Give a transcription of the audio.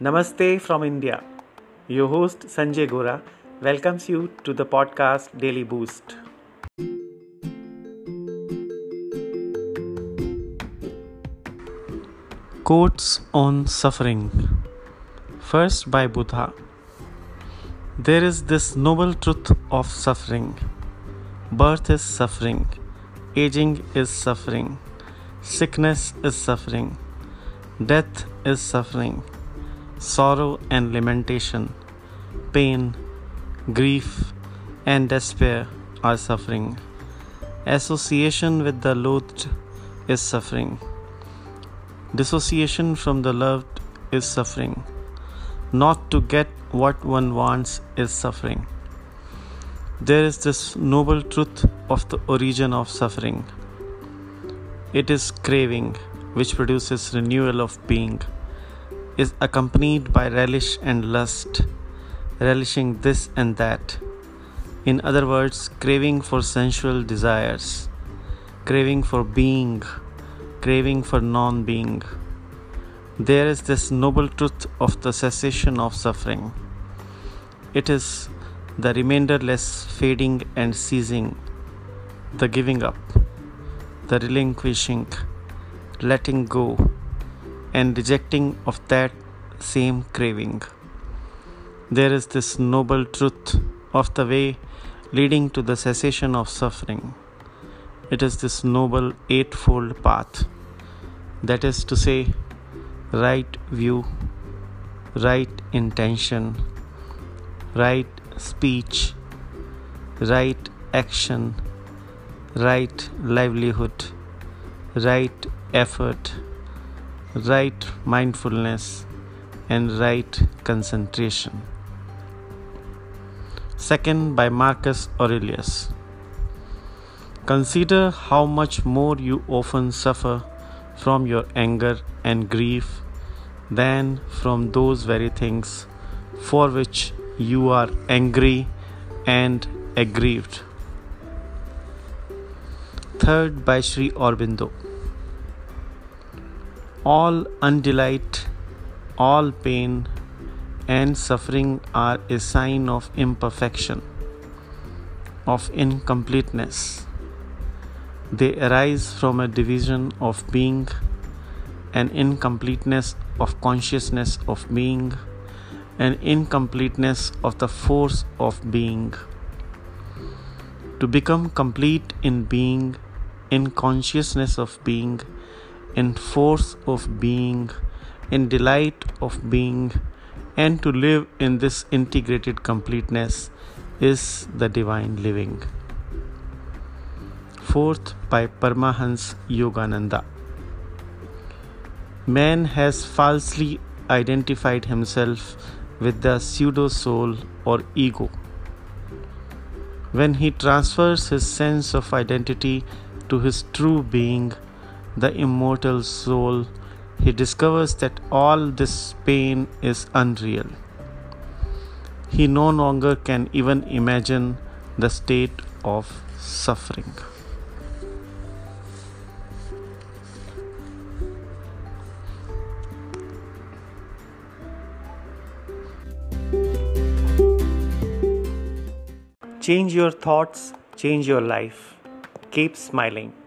Namaste from India. Your host Sanjay Gora welcomes you to the podcast Daily Boost. Quotes on Suffering. First by Buddha. There is this noble truth of suffering. Birth is suffering, aging is suffering, sickness is suffering, death is suffering, sorrow and lamentation, pain, grief, and despair are suffering. Association with the loathed is suffering. Dissociation from the loved is suffering. Not to get what one wants is suffering. There is this noble truth of the origin of suffering. It is craving, which produces renewal of being, is accompanied by relish and lust, relishing this and that. In other words, craving for sensual desires, craving for being, craving for non being. There is this noble truth of the cessation of suffering. It is the remainderless fading and ceasing, the giving up, the relinquishing, letting go, and rejecting of that same craving. There is this noble truth of the way leading to the cessation of suffering. It is this noble eightfold path, that is to say, right view, right intention, right speech, right action, right livelihood, right effort, right mindfulness, and right concentration. Second, by Marcus Aurelius. Consider how much more you often suffer from your anger and grief than from those very things for which you are angry and aggrieved. Third, by Sri Aurobindo. All undelight, all pain and suffering are a sign of imperfection, of incompleteness they arise from a division of being, an incompleteness of consciousness of being, an incompleteness of the force of being. To become complete in being, in consciousness of being, in force of being, in delight of being, and to live in this integrated completeness is the divine living. Fourth, by Paramahansa Yogananda. Man has falsely identified himself with the pseudo soul or ego. When he transfers his sense of identity to his true being, the immortal soul, he discovers that all this pain is unreal. He no longer can even imagine the state of suffering. Change your thoughts, change your life. Keep smiling.